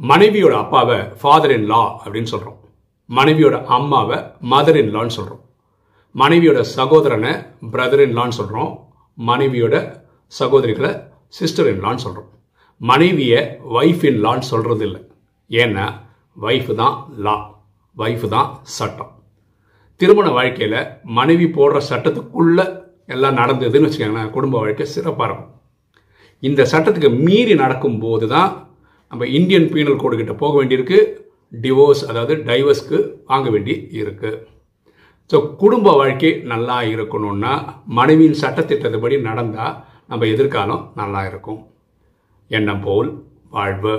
மனைவியோட அப்பாவை father in லா அப்படின்னு சொல்கிறோம் மனைவியோட அம்மாவை மதர் இன் லான்னு சொல்கிறோம் மனைவியோட சகோதரனை பிரதர் இன் லான்னு சொல்கிறோம் மனைவியோட சகோதரிகளை சிஸ்டர் இன் லான்னு சொல்கிறோம் மனைவியை ஒய்ஃப் இன் லான்னு சொல்கிறது இல்லை ஏன்னா ஒய்ஃபு தான் லா ஒய்ஃபு தான் சட்டம். திருமண வாழ்க்கையில் மனைவி போடுற சட்டத்துக்குள்ளே எல்லாம் நடந்ததுன்னு வச்சுக்கோங்களேன் குடும்ப வாழ்க்கை சிறப்பாக இருக்கும். இந்த சட்டத்துக்கு மீறி நடக்கும்போது தான் நம்ம இந்தியன் பீனல் கோடு கிட்ட போக வேண்டியிருக்கு. டிவோர்ஸ் அதாவது டைவர்ஸ்க்கு வாங்க வேண்டி இருக்கு ஸோ குடும்ப வாழ்க்கை நல்லா இருக்கணும்னா மனைவியின் சட்டத்திட்டத்துப்படி நடந்தால் நம்ம எதிர்காலம் நல்லா இருக்கும். எண்ணம் போல் வாழ்வு.